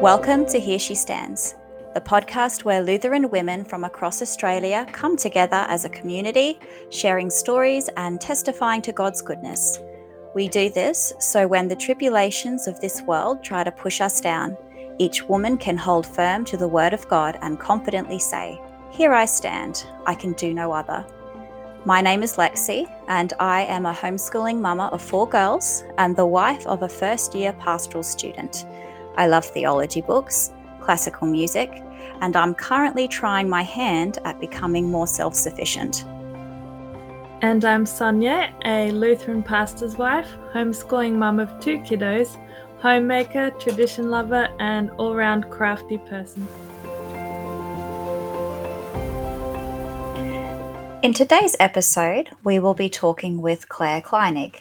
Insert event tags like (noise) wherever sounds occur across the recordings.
Welcome to Here She Stands, the podcast where Lutheran women from across Australia come together as a community, sharing stories and testifying to God's goodness. We do this so when the tribulations of this world try to push us down, each woman can hold firm to the Word of God and confidently say, Here I stand, I can do no other. My name is Lexi, and I am a homeschooling mama of four girls and the wife of a first year pastoral student. I love theology books, classical music, and I'm currently trying my hand at becoming more self sufficient. And I'm Sonia, a Lutheran pastor's wife, homeschooling mum of two kiddos, homemaker, tradition lover, and all round crafty person. In today's episode, we will be talking with Claire Kleinig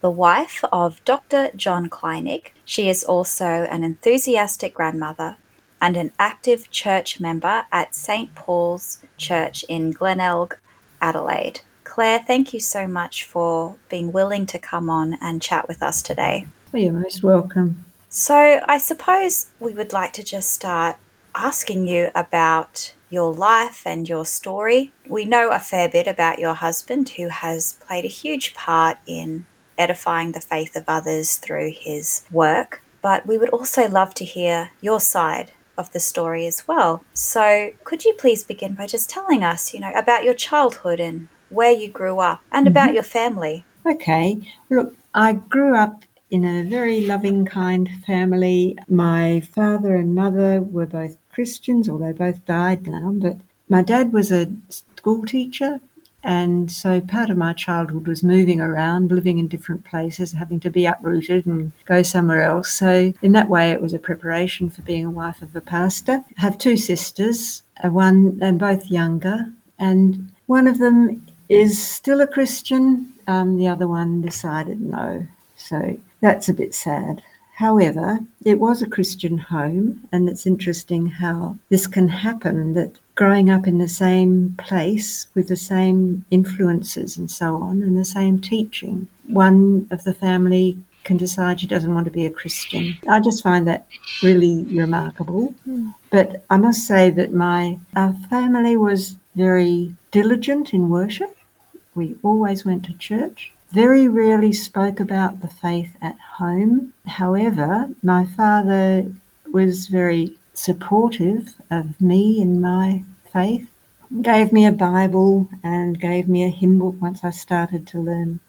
the wife of Dr. John Kleinig. She is also an enthusiastic grandmother and an active church member at St. Paul's Church in Glenelg, Adelaide. Claire, thank you so much for being willing to come on and chat with us today. Well, you're most welcome. So, I suppose we would like to just start asking you about your life and your story. We know a fair bit about your husband, who has played a huge part in edifying the faith of others through his work. But we would also love to hear your side of the story as well. So, could you please begin by just telling us, you know, about your childhood and where you grew up and mm-hmm. about your family? Okay. Look, I grew up in a very loving, kind family. My father and mother were both Christians, although both died now, but my dad was a school teacher and so part of my childhood was moving around, living in different places, having to be uprooted and go somewhere else. So in that way, it was a preparation for being a wife of a pastor. I have two sisters, uh, one and both younger, and one of them is still a Christian. Um, the other one decided no. So that's a bit sad. However, it was a Christian home, and it's interesting how this can happen that growing up in the same place with the same influences and so on, and the same teaching, one of the family can decide she doesn't want to be a Christian. I just find that really remarkable. Mm. But I must say that my our family was very diligent in worship. We always went to church very rarely spoke about the faith at home. However, my father was very supportive of me in my faith, gave me a Bible and gave me a hymn book once I started to learn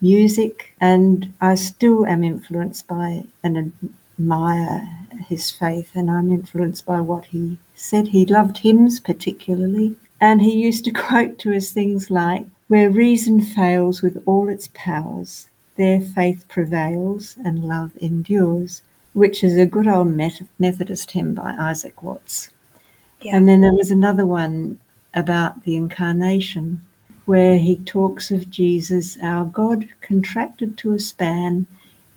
music. And I still am influenced by and admire his faith, and I'm influenced by what he said. He loved hymns particularly. And he used to (laughs) quote to us things like, where reason fails with all its powers, there faith prevails and love endures, which is a good old Methodist hymn by Isaac Watts. Yeah. And then there was another one about the incarnation, where he talks of Jesus, our God, contracted to a span,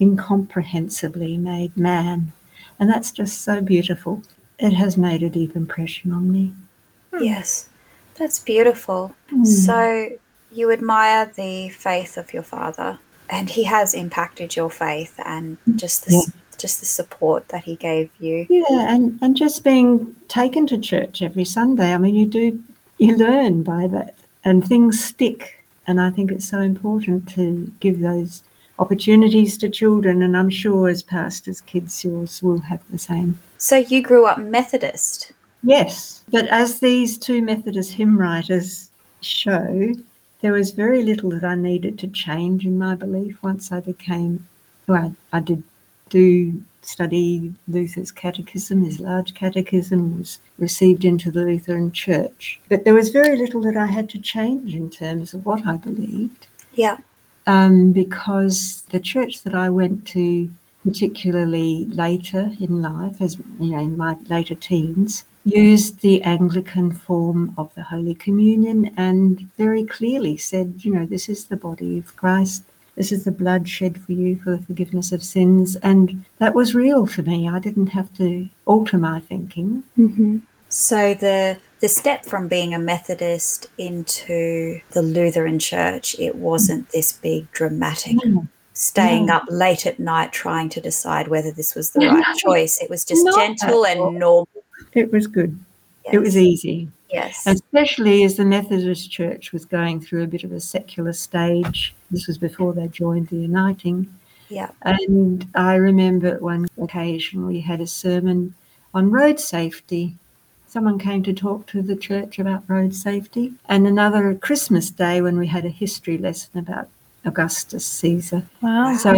incomprehensibly made man. And that's just so beautiful. It has made a deep impression on me. Yes, that's beautiful. Mm. So you admire the faith of your father, and he has impacted your faith and just the, yeah. Just the support that he gave you. Yeah, and, and just being taken to church every Sunday. I mean, you do you learn by that, and things stick. And I think it's so important to give those opportunities to children. And I'm sure as pastors, kids yours will have the same. So you grew up Methodist. Yes, but as these two Methodist hymn writers show, there was very little that I needed to change in my belief once I became, well, I, I did do study Luther's catechism, his large catechism was received into the Lutheran Church. But there was very little that I had to change in terms of what I believed. Yeah. Um, because the church that I went to, particularly later in life, as you know, in my later teens, used the Anglican form of the Holy Communion and very clearly said, you know, this is the body of Christ. This is the blood shed for you for the forgiveness of sins. And that was real for me. I didn't have to alter my thinking. Mm-hmm. So the the step from being a Methodist into the Lutheran Church, it wasn't this big dramatic staying No. up late at night trying to decide whether this was the right No, choice. It was just not gentle and normal. It was good. It was easy. Yes. especially as the Methodist Church was going through a bit of a secular stage. This was before they joined the Uniting. Yeah. And I remember at one occasion we had a sermon on road safety. Someone came to talk to the church about road safety. And another Christmas day when we had a history lesson about Augustus Caesar. Wow. So,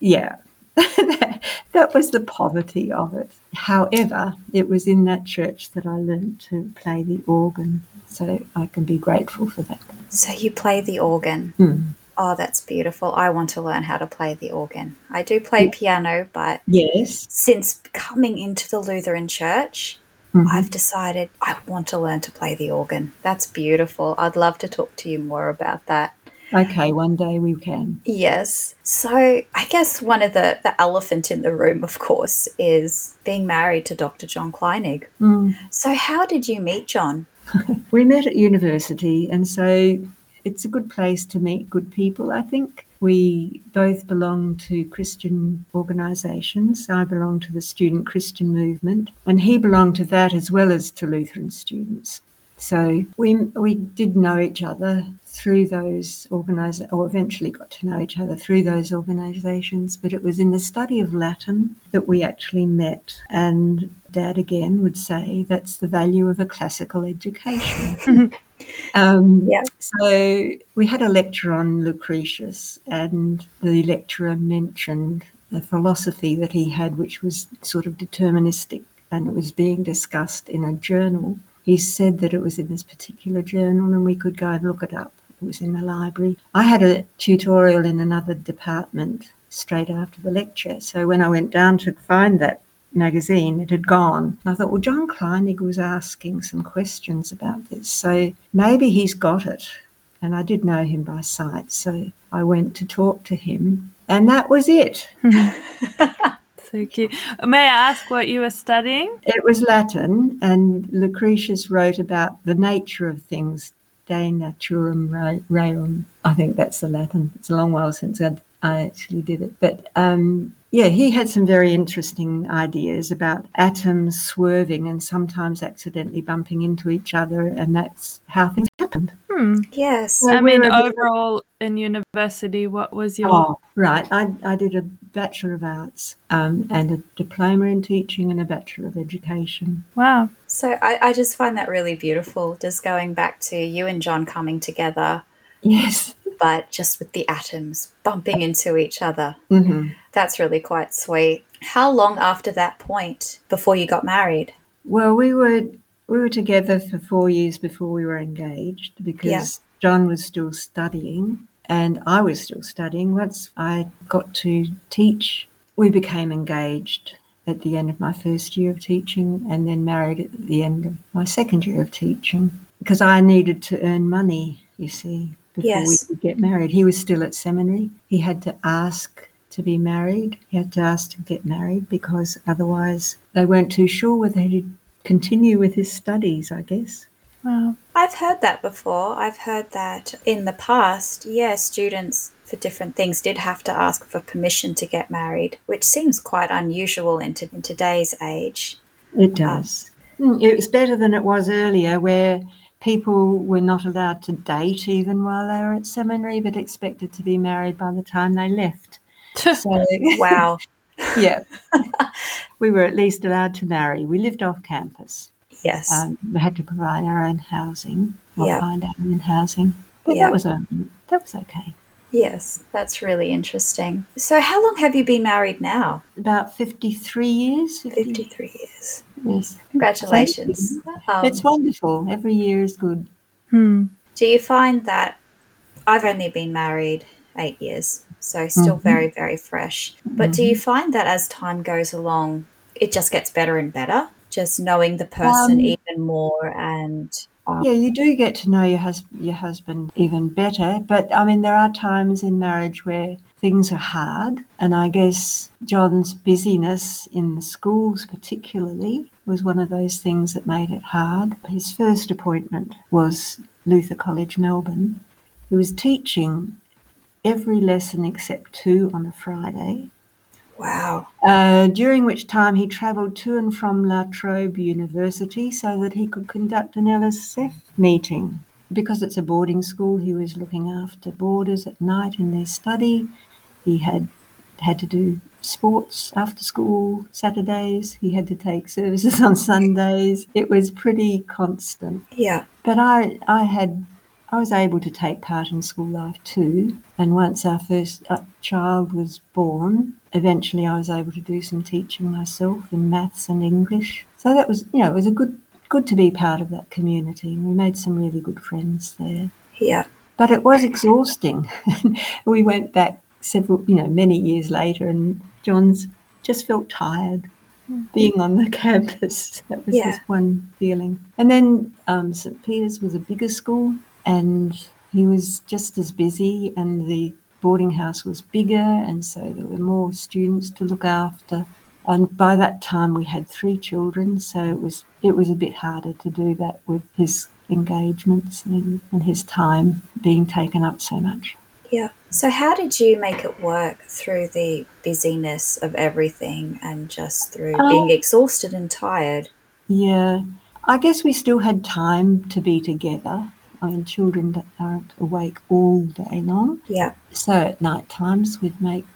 yeah, (laughs) that was the poverty of it. However, it was in that church that I learned to play the organ. So I can be grateful for that. So you play the organ. Hmm. Oh, that's beautiful. I want to learn how to play the organ. I do play Yeah. piano, but Yes. since coming into the Lutheran church, Mhm. I've decided I want to learn to play the organ. That's beautiful. I'd love to talk to you more about that. Okay, one day we can. Yes. So I guess one of the, the elephant in the room, of course, is being married to Dr. John Kleinig. Mm. So how did you meet John? (laughs) We met at university, and so it's a good place to meet good people, I think. We both belong to Christian organisations. I belong to the Student Christian Movement, and he belonged to that as well as to Lutheran students. So we we did know each other through those organisations, or eventually got to know each other through those organisations. But it was in the study of Latin that we actually met. And Dad again would say that's the value of a classical education. (laughs) um, Yeah. So we had a lecture on Lucretius, and the lecturer mentioned the philosophy that he had, which was sort of deterministic, and it was being discussed in a journal. He said that it was in this particular journal, and we could go and look it up. It was in the library. I had a tutorial in another department straight after the lecture. So when I went down to find that magazine, it had gone. And I thought, well, John Kleinig was asking some questions about this. So maybe he's got it. And I did know him by sight. So I went to talk to him. And that was it. (laughs) (laughs) so cute. May I ask what you were studying? It was Latin, and Lucretius wrote about the nature of things, De Naturam Re- Reum. I think that's the Latin. It's a long while since I, I actually did it. But um, yeah, he had some very interesting ideas about atoms swerving and sometimes accidentally bumping into each other, and that's how things happened. Hmm. Yes. Well, I mean, we were- overall in university, what was your? Oh, right. I, I did a Bachelor of Arts um, and a diploma in teaching and a Bachelor of Education. Wow. So I, I just find that really beautiful, just going back to you and John coming together, Yes. but just with the atoms bumping into each other. hmm That's really quite sweet. How long after that point before you got married? Well, we were we were together for four years before we were engaged because Yeah. John was still studying and I was still studying. Once I got to teach, we became engaged at the end of my first year of teaching and then married at the end of my second year of teaching because I needed to earn money, you see, before Yes. we could get married. He was still at seminary. He had to ask to be married. He had to ask to get married because otherwise they weren't too sure whether he'd continue with his studies, I guess. Wow. I've heard that before. I've heard that in the past, yeah, students for different things did have to ask for permission to get married, which seems quite unusual in, in today's age. It does. Mm, It was better than it was earlier, where people were not allowed to date even while they were at seminary, but expected to be married by the time they left. (laughs) So, Wow. Yeah, (laughs) we were at least allowed to marry. We lived off campus. yes. Um, we had to provide our own housing, or Yeah. find our own housing. But Yeah. that was um, that was okay. yes. That's really interesting. So, how long have you been married now? About fifty-three years. 50 53 years. Yes, Congratulations. Um, it's wonderful. Every year is good. Hmm. do you find that I've only been married eight years, so still Mhm. very, very fresh. But do you find that as time goes along, it just gets better and better? Just knowing the person Um, even more and um, Yeah, you do get to know your hus- your husband even better, but I mean there are times in marriage where things are hard, and I guess John's busyness in the schools particularly was one of those things that made it hard. His first appointment was Luther College Melbourne. He was teaching every lesson except two on a Friday. Wow. Uh, during which time he travelled to and from La Trobe University so that he could conduct an LSF meeting. Because it's a boarding school, he was looking after boarders at night in their study. He had had to do sports after school Saturdays. He had to take services on Sundays. It was pretty constant. Yeah. But I, I had, I was able to take part in school life too. And once our first uh, child was born, eventually I was able to do some teaching myself in maths and English. So that was, you know, it was a good, good to be part of that community. And we made some really good friends there. Yeah. But it was exhausting. (laughs) we went back several, you know, many years later, and John's just felt tired being on the (laughs) campus. That was Yeah. just one feeling. And then um, St. Peter's was a bigger school, and he was just as busy, and the boarding house was bigger, and so there were more students to look after. And by that time, we had three children, so it was it was a bit harder to do that with his engagements and, and his time being taken up so much. Yeah. So, how did you make it work through the busyness of everything and just through Oh. being exhausted and tired? Yeah, I guess we still had time to be together. I mean, children that aren't awake all day long. Yeah. So at night times, we'd make,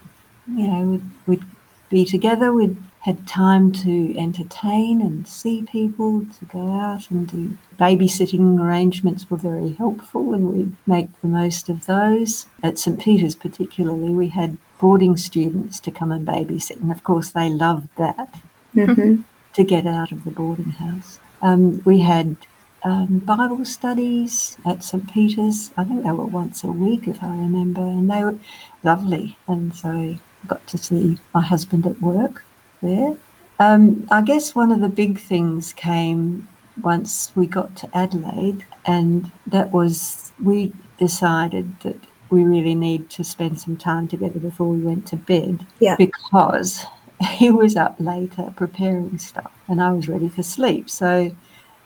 you know, we'd, we'd be together. We'd had time to entertain and see people, to go out and do babysitting arrangements were very helpful, and we'd make the most of those. At St. Peter's, particularly, we had boarding students to come and babysit, and of course, they loved that Mm-hmm. to get out of the boarding house. Um, we had um, Bible studies at St. Peter's. I think they were once a week, if I remember, and they were lovely. And so I got to see my husband at work there. Um, I guess one of the big things came once we got to Adelaide, and that was we decided that we really need to spend some time together before we went to bed Yeah. because (laughs) he was up later preparing stuff and I was ready for sleep. So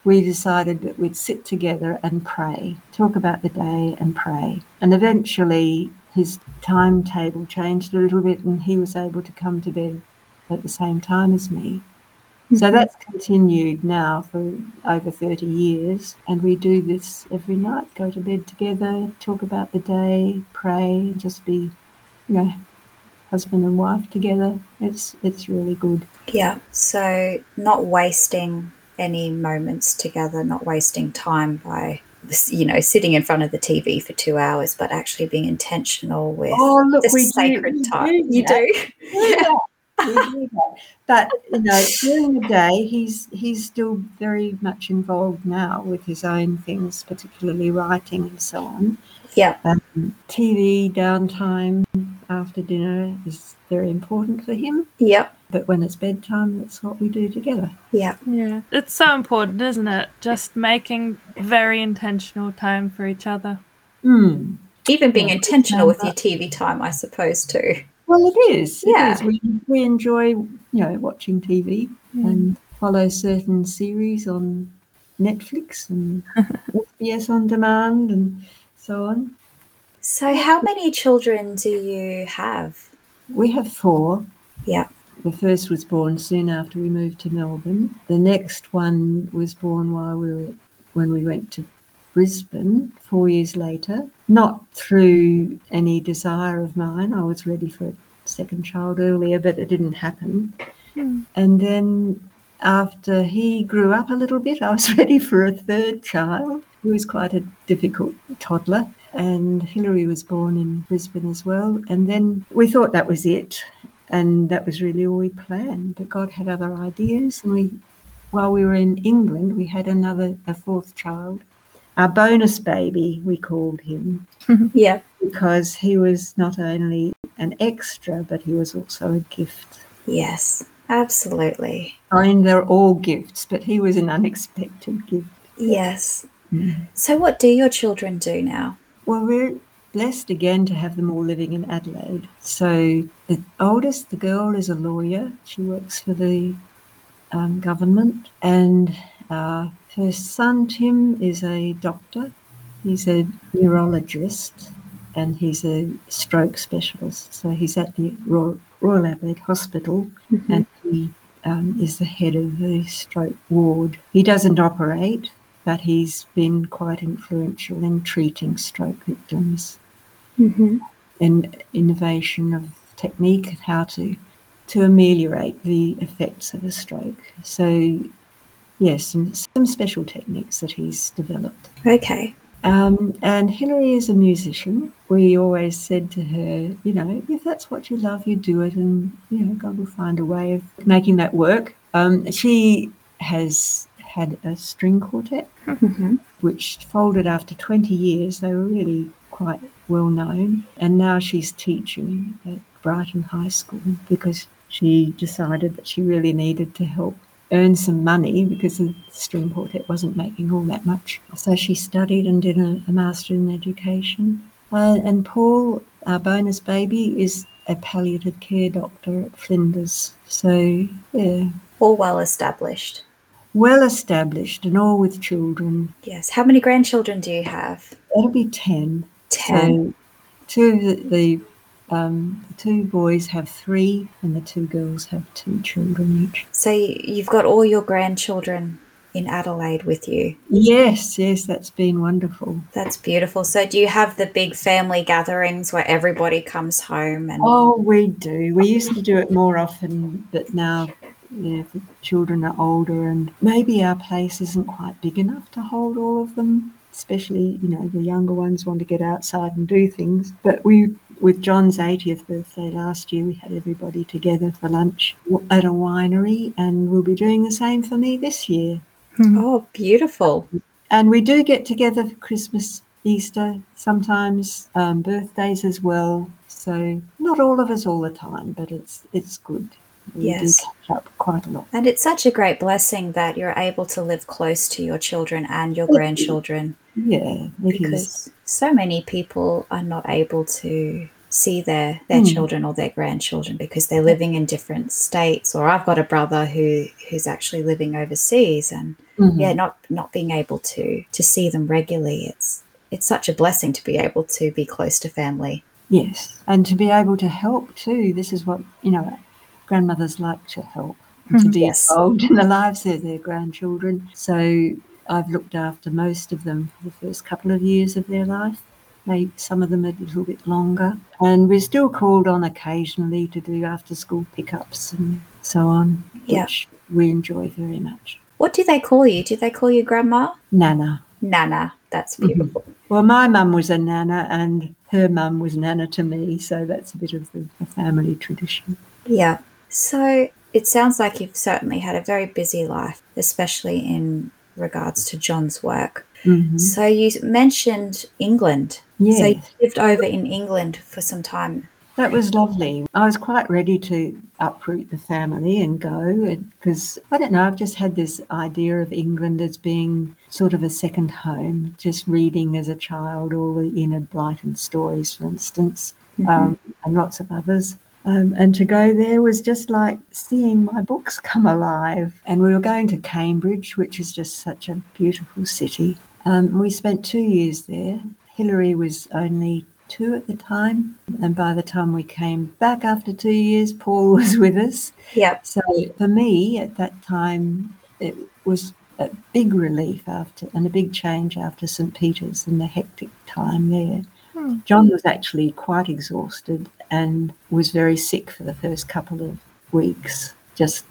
we decided that we'd sit together and pray, talk about the day and pray. And eventually his timetable changed a little bit and he was able to come to bed at the same time as me. So mm-hmm. that's continued now for over 30 years. And we do this every night go to bed together, talk about the day, pray, just be, you know, husband and wife together. It's it's really good. Yeah. So, not wasting any moments together, not wasting time by, you know, sitting in front of the TV for two hours, but actually being intentional with Oh, look, the we do- sacred we time. you do? We (laughs) do that. We do that. But you know, during the day, he's he's still very much involved now with his own things, particularly writing and so on. Yeah. Um, TV downtime after dinner is very important for him. Yep. But when it's bedtime, that's what we do together. Yeah. Yeah. It's so important, isn't it? Just making very intentional time for each other. Hmm. Even being Yeah. intentional with your TV time, I suppose, too. Well, it is. It Yeah. is. We, we enjoy, you know, watching TV mm. and follow certain series on Netflix and (laughs) SBS on demand and so on. So, how many children do you have? We have four. Yeah. The first was born soon after we moved to Melbourne. The next one was born while we were when we went to Brisbane four years later. Not through any desire of mine. I was ready for a second child earlier, but it didn't happen. Hmm. And then after he grew up a little bit, I was (laughs) ready for a third child. He was quite a difficult toddler. And Hilary was born in Brisbane as well. And then we thought that was it. And that was really all we planned. But God had other ideas. And we, while we were in England, we had another, a fourth child. Our bonus baby, we called him, (laughs) Yeah. because he was not only an extra, but he was also a gift. Yes. Absolutely. I mean, they're all gifts, but he was an unexpected gift. Yes. Mm. So, what do your children do now? Well, we're blessed again to have them all living in Adelaide. So the oldest, the girl, is a lawyer. She works for the um, government. And our first son, Tim, is a doctor. He's a neurologist. and he's a stroke specialist. So he's at the Royal, Royal Adelaide Hospital, Mhm. and he um, is the head of the stroke ward. He doesn't operate, but he's been quite influential in treating stroke victims Mhm. and innovation of technique and how to to ameliorate the effects of a stroke. So yes, some, some special techniques that he's developed. Okay. Um, and Hilary is a musician. We always said to her, you know, if that's what you love, you do it, and you know, God will find a way of making that work. Um, she has had a string quartet, Mhm. which folded after 20 years. They were really quite well known, and now she's teaching at Brighton High School because she decided that she really needed to help earn some money because the string quartet wasn't making all that much. So she studied and did a, a master in education. Uh, and Paul, our bonus baby, is a palliative care doctor at Flinders. So yeah, All well established. well established and all with children. Yes. How many grandchildren do you have? That'll be ten. Ten. So two of the um, the two boys have three, and the two girls have two children each. So you- you've got all your grandchildren in Adelaide with you. Yes, yes, that's been wonderful. That's beautiful. So do you have the big family gatherings where everybody comes home and Oh, we do. We used to do it more often, but now, yeah, the children are older, and maybe our place isn't quite big enough to hold all of them. Especially, you know, the younger ones want to get outside and do things. But we, with John's 80th birthday last year, we had everybody together for lunch at a winery, and we'll be doing the same for me this year. Oh, beautiful. And we do get together for Christmas, Easter, sometimes um, birthdays as well. So not all of us all the time, but it's it's good. Yes. catch up quite a lot. And it's such a great blessing that you're able to live close to your children and your grandchildren Yeah, it is. because so many people are not able to see their their Mm. children or their grandchildren because they're living in different states or I've got a brother who who's actually living overseas and Mhm. yeah not not being able to to see them regularly it's it's such a blessing to be able to be close to family Yes, and to be able to help too. This is what you know. Grandmothers like to help, to Mhm. be Yes. involved in the lives of their grandchildren. So I've looked after most of them for the first couple of years of their life. Maybe some of them a little bit longer, and we're still called on occasionally to do after-school pickups and so on, Yeah. which we enjoy very much. what do they call you do they call you grandma Nana. nana that's Mhm. beautiful Well, my mum was a nana, and her mum was nana to me, so that's a bit of the, the family tradition. Yeah. So it sounds like you've certainly had a very busy life, especially in regards to John's work. Mhm. So you mentioned England. Yeah. So you lived over in England for some time. that was lovely. I was quite ready to uproot the family and go because I don't know, I've just had this idea of England as being sort of a second home, just reading as a child all the Enid Blyton stories, for instance, um, and lots of others. Um, and to go there was just like seeing my books come alive. And we were going to Cambridge, which is just such a beautiful city. Um, we spent two years there. Hilary was only two at the time. And by the time we came back after two years, Paul (laughs) was with us. Yep. So for me at that time, it was a big relief after and a big change after St. Peter's and the hectic time there. Hmm. John was actually quite exhausted and was very sick for the first couple of weeks, just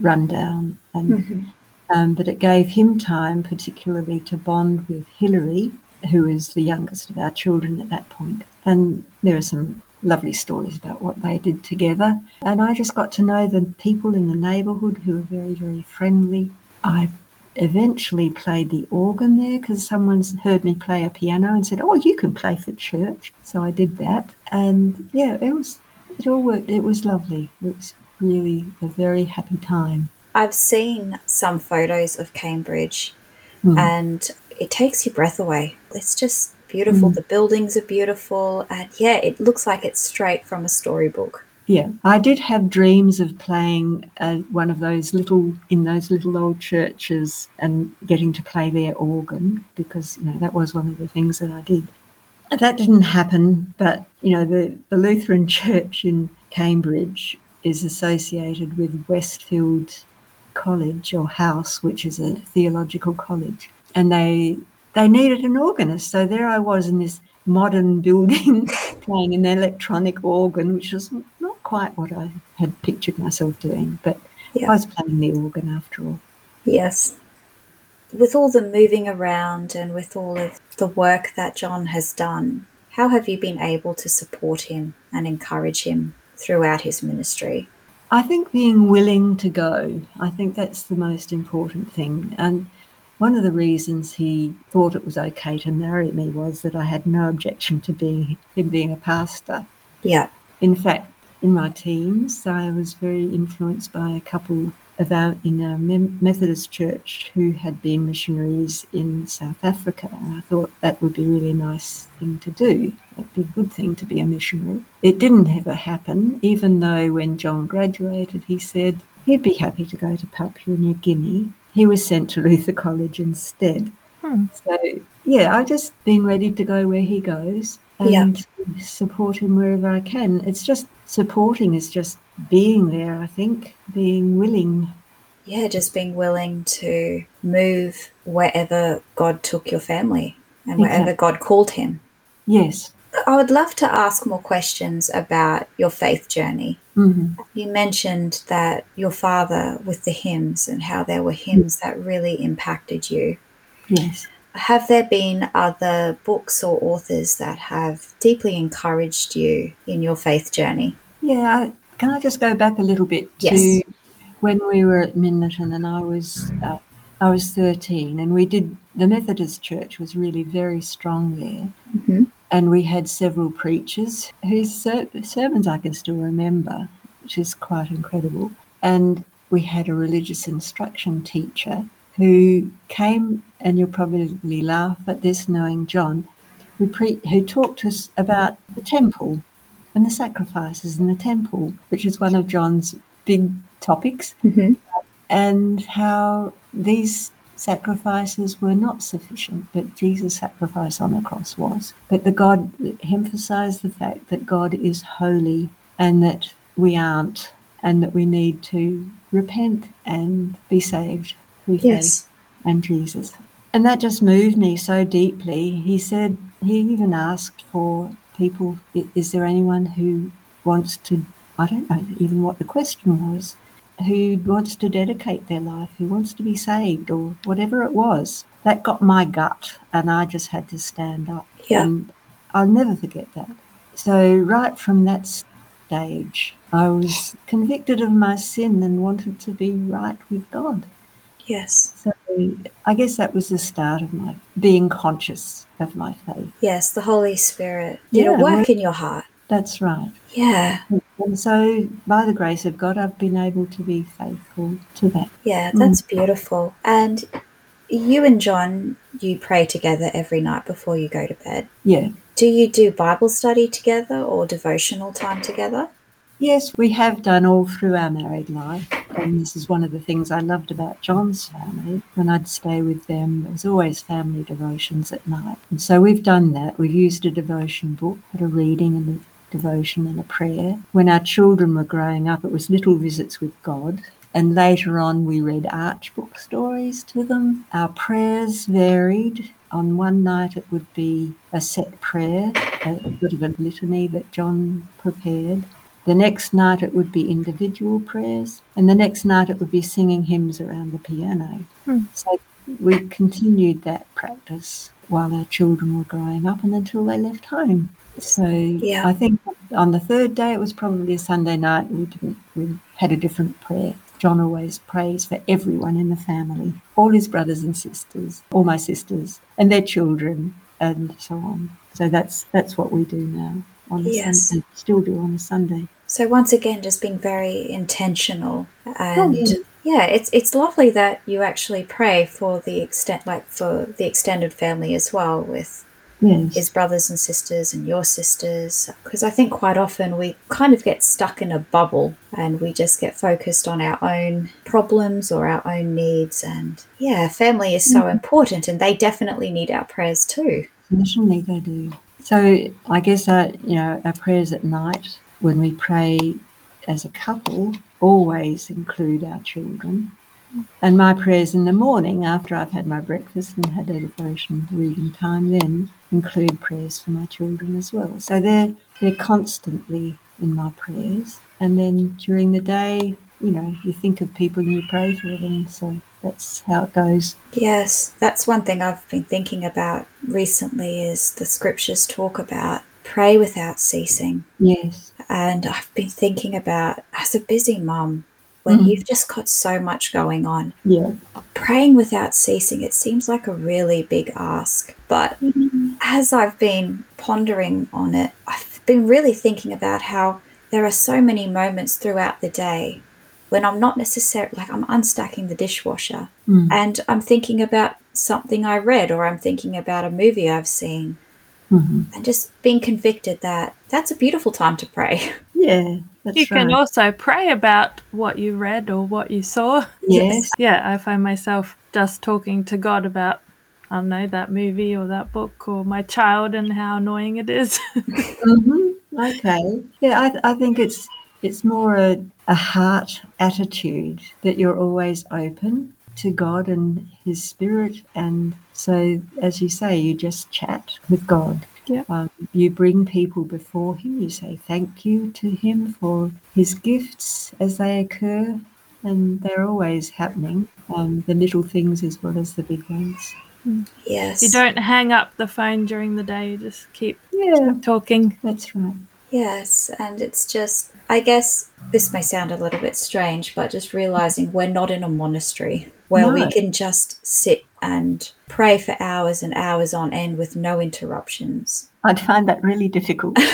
run down. And Mhm. um, but it gave him time, particularly to bond with Hilary, who is the youngest of our children at that point. And there are some lovely stories about what they did together. And I just got to know the people in the neighbourhood who were very, very friendly. I eventually played the organ there because someone's heard me play a piano and said, "Oh, you can play for church." So I did that, and yeah, it was it all worked. It was lovely. It was really a very happy time. I've seen some photos of Cambridge Mm. and it takes your breath away. It's just beautiful. Mm. The buildings are beautiful. And yeah, it looks like it's straight from a storybook. Yeah, I did have dreams of playing uh, one of those little in those little old churches and getting to play their organ because you know that was one of the things that I did. that didn't happen, but you know, the, the Lutheran (laughs) Church in Cambridge is associated with Westfield College or House, which is a theological college, and they they needed an organist. So there I was in this modern (laughs) building playing an electronic organ, which was not quite what I had pictured myself doing, but yeah. I was playing the organ after all. Yes. With all the moving around and with all of the work that John has done, how have you been able to support him and encourage him throughout his ministry? I think being willing to go, I think that's the most important thing. And one of the reasons he thought it was okay to marry me was that I had no objection to being him being a pastor. Yeah. In fact, in my teens, I was very influenced by a couple of our in our Methodist church who had been missionaries in South Africa. And I thought that would be a really nice thing to do. It'd be a good thing to be a missionary. It didn't ever happen, even though when John graduated, he said he'd be happy to go to Papua New Guinea. He was sent to (laughs) Luther College instead. Hmm. So, yeah, I've just been ready to go where he goes and yeah. support him wherever I can. It's just supporting is just being there, I think, being willing. Yeah, just being willing to move wherever God took your family and wherever exactly. God called him. Yes. I would love to ask more questions about your faith journey. Mm-hmm. You mentioned that your father with the hymns and how there were hymns that really impacted you. Yes. Have there been other books or authors that have deeply encouraged you in your faith journey? Yeah, can I just go back a little bit yes. to when we were at Minlaton and I was uh, I was 13 and we did the Methodist Church was really very strong there. Mm-hmm. And we had several preachers whose ser- sermons I can still remember, which is quite incredible. And we had a religious instruction teacher who came, and you'll probably laugh at this knowing John, who, pre- who talked to us about the temple and the sacrifices in the temple, which is one of John's big topics, mm-hmm. and how these sacrifices were not sufficient, but Jesus' sacrifice on the cross was. But the God emphasized the fact that God is holy and that we aren't, and that we need to repent and be saved through yes. and Jesus. And that just moved me so deeply. He said, he even asked for people, is there anyone who wants to, I don't know even what the question was, who wants to dedicate their life, who wants to be saved, or whatever it was. That got my gut, and I just had to stand up. Yeah. And I'll never forget that. So, right from that stage, I was convicted of my sin and wanted to be right with God. Yes. So, I guess that was the start of my being conscious of my faith. Yes, the Holy Spirit did yeah, a work in your heart. That's right. Yeah. And so, by the grace of God, I've been able to be faithful to that. Yeah, that's mm. beautiful. And you and John, you pray together every night before you go to bed. Yeah. Do you do Bible study together or devotional time together? Yes, we have done all through our married life. And this is one of the things I loved about John's family. When I'd stay with them, there was always family devotions at night. And so we've done that. We've used a devotion book, had a reading and a devotion and a prayer. When our children were growing up, it was little visits with God. And later on, we read Arch book stories to them. Our prayers varied. On one night, it would be a set prayer, a bit of a litany that John prepared. The next night it would be individual prayers, and the next night it would be singing hymns around the piano. Hmm. So we continued that practice while our children were growing up and until they left home. So yeah. I think on the third day it was probably a Sunday night. We didn't. We had a different prayer. John always prays for everyone in the family, all his brothers and sisters, all my sisters and their children, and so on. So that's that's what we do now on a yes. Sunday. Still do on a Sunday. So once again, just being very intentional and. Oh, yeah. yeah. it's it's lovely that you actually pray for the extent, like for the extended family as well, with yes. his brothers and sisters and your sisters because i think quite often we kind of get stuck in a bubble and we just get focused on our own problems or our own needs and yeah family is so mm important and they definitely need our prayers too Certainly they do So I guess our, you know, our prayers at night when we pray as a couple always include our children. And my prayers in the morning after I've had my breakfast and had a devotion reading time then include prayers for my children as well. So they're they're constantly in my prayers. And then during the day, you know, you think of people and you pray for them. So that's how it goes. Yes, that's one thing I've been thinking about recently is the scriptures talk about pray without ceasing. Yes. And I've been thinking about as a busy mum, when Mm. you've just got so much going on, Yeah. praying without ceasing, it seems like a really big ask. But as I've been pondering on it, I've been really thinking about how there are so many moments throughout the day when I'm not necessarily like I'm unstacking the dishwasher Mm. and I'm thinking about something I read or I'm thinking about a movie I've seen Mhm. and just being convicted that that's a beautiful time to pray. (laughs) Yeah. That's You can right. also pray about what you read or what you saw. (laughs) Yes. Yeah, I find myself just talking to God about, I don't know, that movie or that book or my child and how annoying it is. (laughs) hmm Okay. Yeah, I, I think it's it's more a, a heart attitude that you're always open to God and His Spirit, and so as you say, you just chat with God. Yeah. Um, you bring people before Him. You say thank you to Him for His gifts as they occur, and they're always happening. Um, the little things as well as the big ones. Yes. you don't hang up the phone during the day, you just keep Yeah, talking. that's right. Yes, and it's just, I guess this may sound a little bit strange, but just realizing we're not in a monastery where we can just sit and pray for hours and hours on end with no interruptions. I'd find that really difficult. (laughs)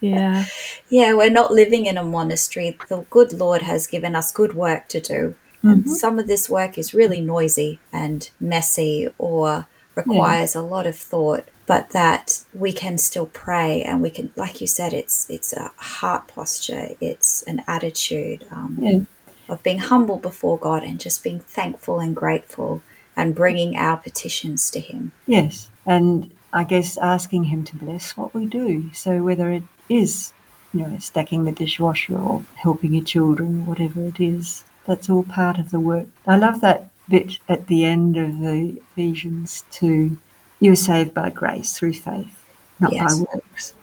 Yeah. yeah, we're not living in a monastery. The good Lord has given us good work to do. And Mhm. some of this work is really noisy and messy or requires a lot of thought, but that we can still pray and we can, like you said, it's it's a heart posture, it's an attitude um, Yeah. of being humble before God and just being thankful and grateful and bringing our petitions to Him. Yes, and I guess asking him to bless what we do. So whether it is, you know, stacking the dishwasher or helping your children, or whatever it is, that's all part of the work. I love that bit at the end of the Ephesians 2. You're saved by grace through faith, not Yes. by works.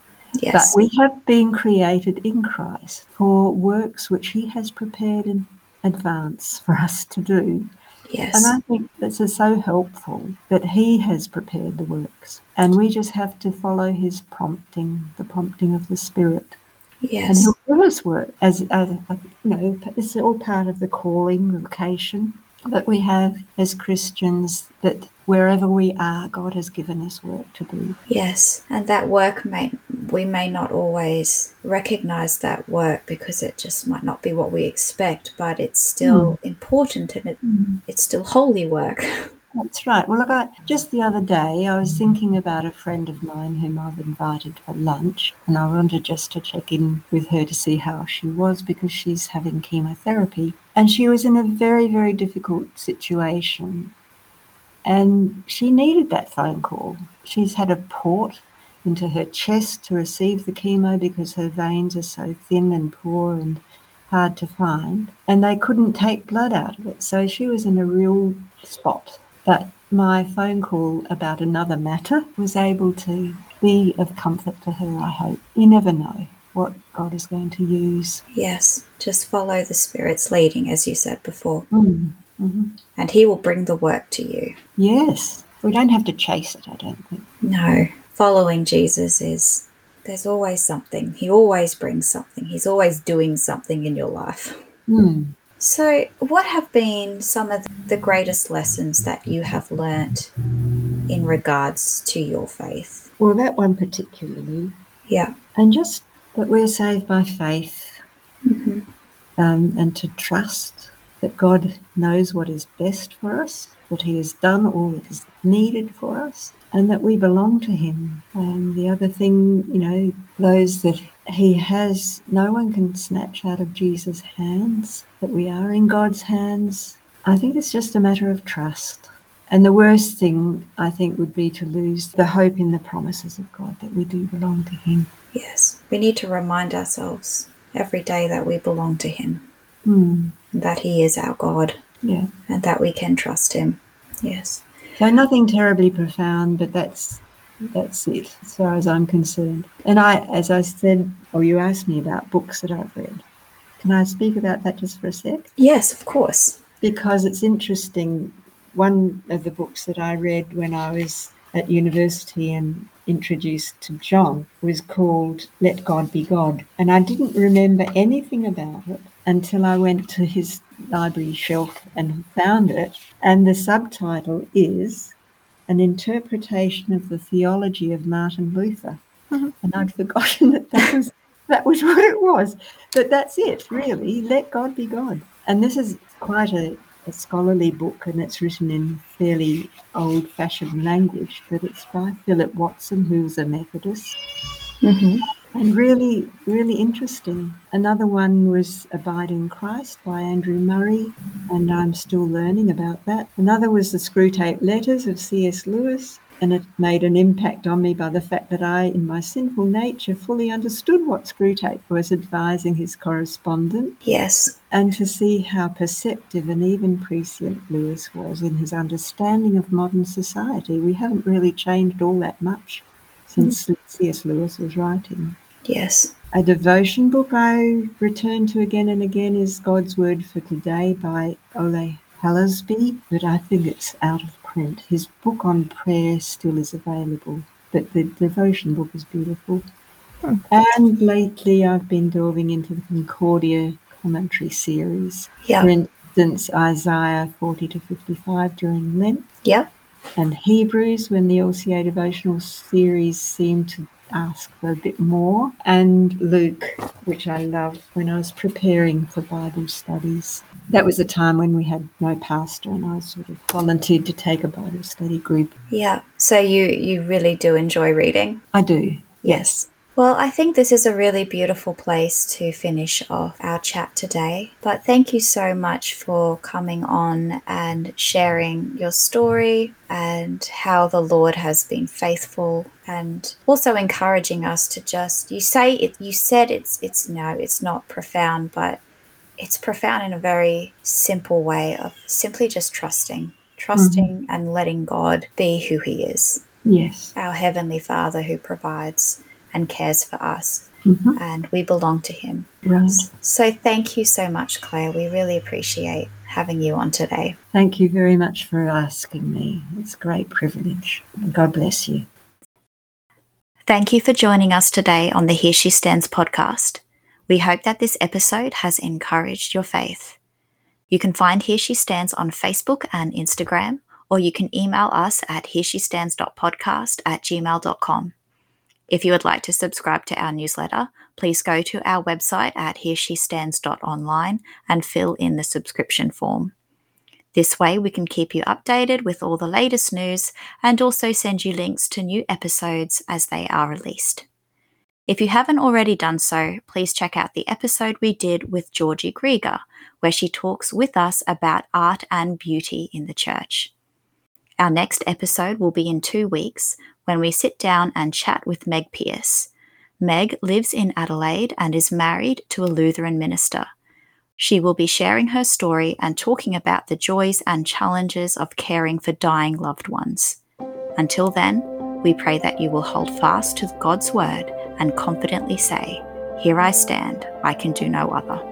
Yes. But we have been created in Christ for works which He has prepared in advance for us to do. yes. And I think this is so helpful that he has prepared the works, and we just have to follow his prompting, the prompting of the Spirit, Yes. and he'll give us work. As, as you know, it's all part of the calling, vocation that we have as Christians. That wherever we are, God has given us work to do. Yes, and that work may we may not always recognize that work because it just might not be what we expect, but it's still hmm. important and it, hmm. it's still holy work. (laughs) That's right. Well, look, I, just the other day, I was thinking about a friend of mine whom I've invited for lunch, and I wanted just to check in with her to see how she was because she's having chemotherapy. And she was in a very, very difficult situation. And she needed that phone call. She's had a port into her chest to receive the chemo because her veins are so thin and poor and hard to find. And they couldn't take blood out of it. So she was in a real spot. But my phone call about another matter was able to be of comfort to her, I hope. You never know what God is going to use. Yes, just follow the Spirit's leading, as you said before, Mm, mhm. and He will bring the work to you. Yes. We don't have to chase it, I don't think. No, following Jesus is there's always something. He always brings something. He's always doing something in your life. Mm. So, what have been some of the greatest lessons that you have learnt in regards to your faith? Well, that one particularly, Yeah. and just that we're saved by faith hmm um, and to trust that God knows what is best for us, that He has done all that is needed for us, and that we belong to Him. And the other thing, you know, those that He has, no one can snatch out of Jesus' hands, that we are in God's hands. I think it's just a matter of trust And the worst thing, I think, would be to lose the hope in the promises of God that we do belong to Him. Yes, we need to remind ourselves every day that we belong to Him, Hmm. that He is our God, Yeah. and that we can trust Him. Yes. So nothing terribly profound, but that's that's it as far as I'm concerned. And I, as I said, or you asked me about books that I've read. Can I speak about that just for a sec? Yes, of course. Because it's interesting. One of the books that I read when I was at university and introduced to John was called Let God Be God. And I didn't remember anything about it until I went to his library shelf and found it. And the subtitle is An Interpretation of the Theology of Martin Luther. Mhm. And I'd forgotten that that was, that was what it was. But that's it, really. Let God be God. And this is quite a, a scholarly book and it's written in fairly old fashioned language, but it's by Philip Watson, who's a Methodist. Mm-hmm. And really, really interesting. Another one was Abide in Christ by Andrew Murray, and I'm still learning about that. Another was the Screwtape Letters of C.S. Lewis, and it made an impact on me by the fact that I, in my sinful nature, fully understood what Screwtape was advising his correspondent, Yes. and to see how perceptive and even prescient Lewis was in his understanding of modern society. We haven't really changed all that much since mm. C.S. Lewis was writing. Yes. A devotion book I return to again and again is God's Word for Today by Ole Hallesby, but I think it's out of print. His book on prayer still is available, but the devotion book is beautiful. Hmm. And lately I've been delving into the Concordia commentary series. Yeah. For instance, Isaiah 40 to 55 during Lent Yeah. and Hebrews when the LCA devotional series seemed to ask for a bit more, and Luke, which I loved when I was preparing for Bible studies. That was a time when we had no pastor, and I sort of volunteered to take a Bible study group. Yeah. So you you really do enjoy reading. I do. Yes. Well, I think this is a really beautiful place to finish off our chat today. But thank you so much for coming on and sharing your story and how the Lord has been faithful and also encouraging us to just you say it you said it's it's no, it's not profound, but it's profound in a very simple way of simply just trusting, trusting mm-hmm. and letting God be who he is Yes. our Heavenly Father who provides and cares for us, Mhm. and we belong to Him. Right. So, thank you so much, Claire. We really appreciate having you on today. Thank you very much for asking me. It's a great privilege. God bless you. Thank you for joining us today on the Here She Stands podcast. We hope that this episode has encouraged your faith. You can find Here She Stands on Facebook and Instagram, or you can email us at hereshestands.podcast at gmail.com. If you would like to subscribe to our newsletter, please go to our website at hereshestands.online and fill in the subscription form. This way, we can keep you updated with all the latest news and also send you links to new episodes as they are released. If you haven't already done so, please check out the episode we did with Georgie Grieger, where she talks with us about art and beauty in the church. Our next episode will be in two weeks when we sit down and chat with Meg Pierce. Meg lives in Adelaide and is married to a Lutheran minister. She will be sharing her story and talking about the joys and challenges of caring for dying loved ones. Until then, we pray that you will hold fast to God's word and confidently say, Here I stand, I can do no other.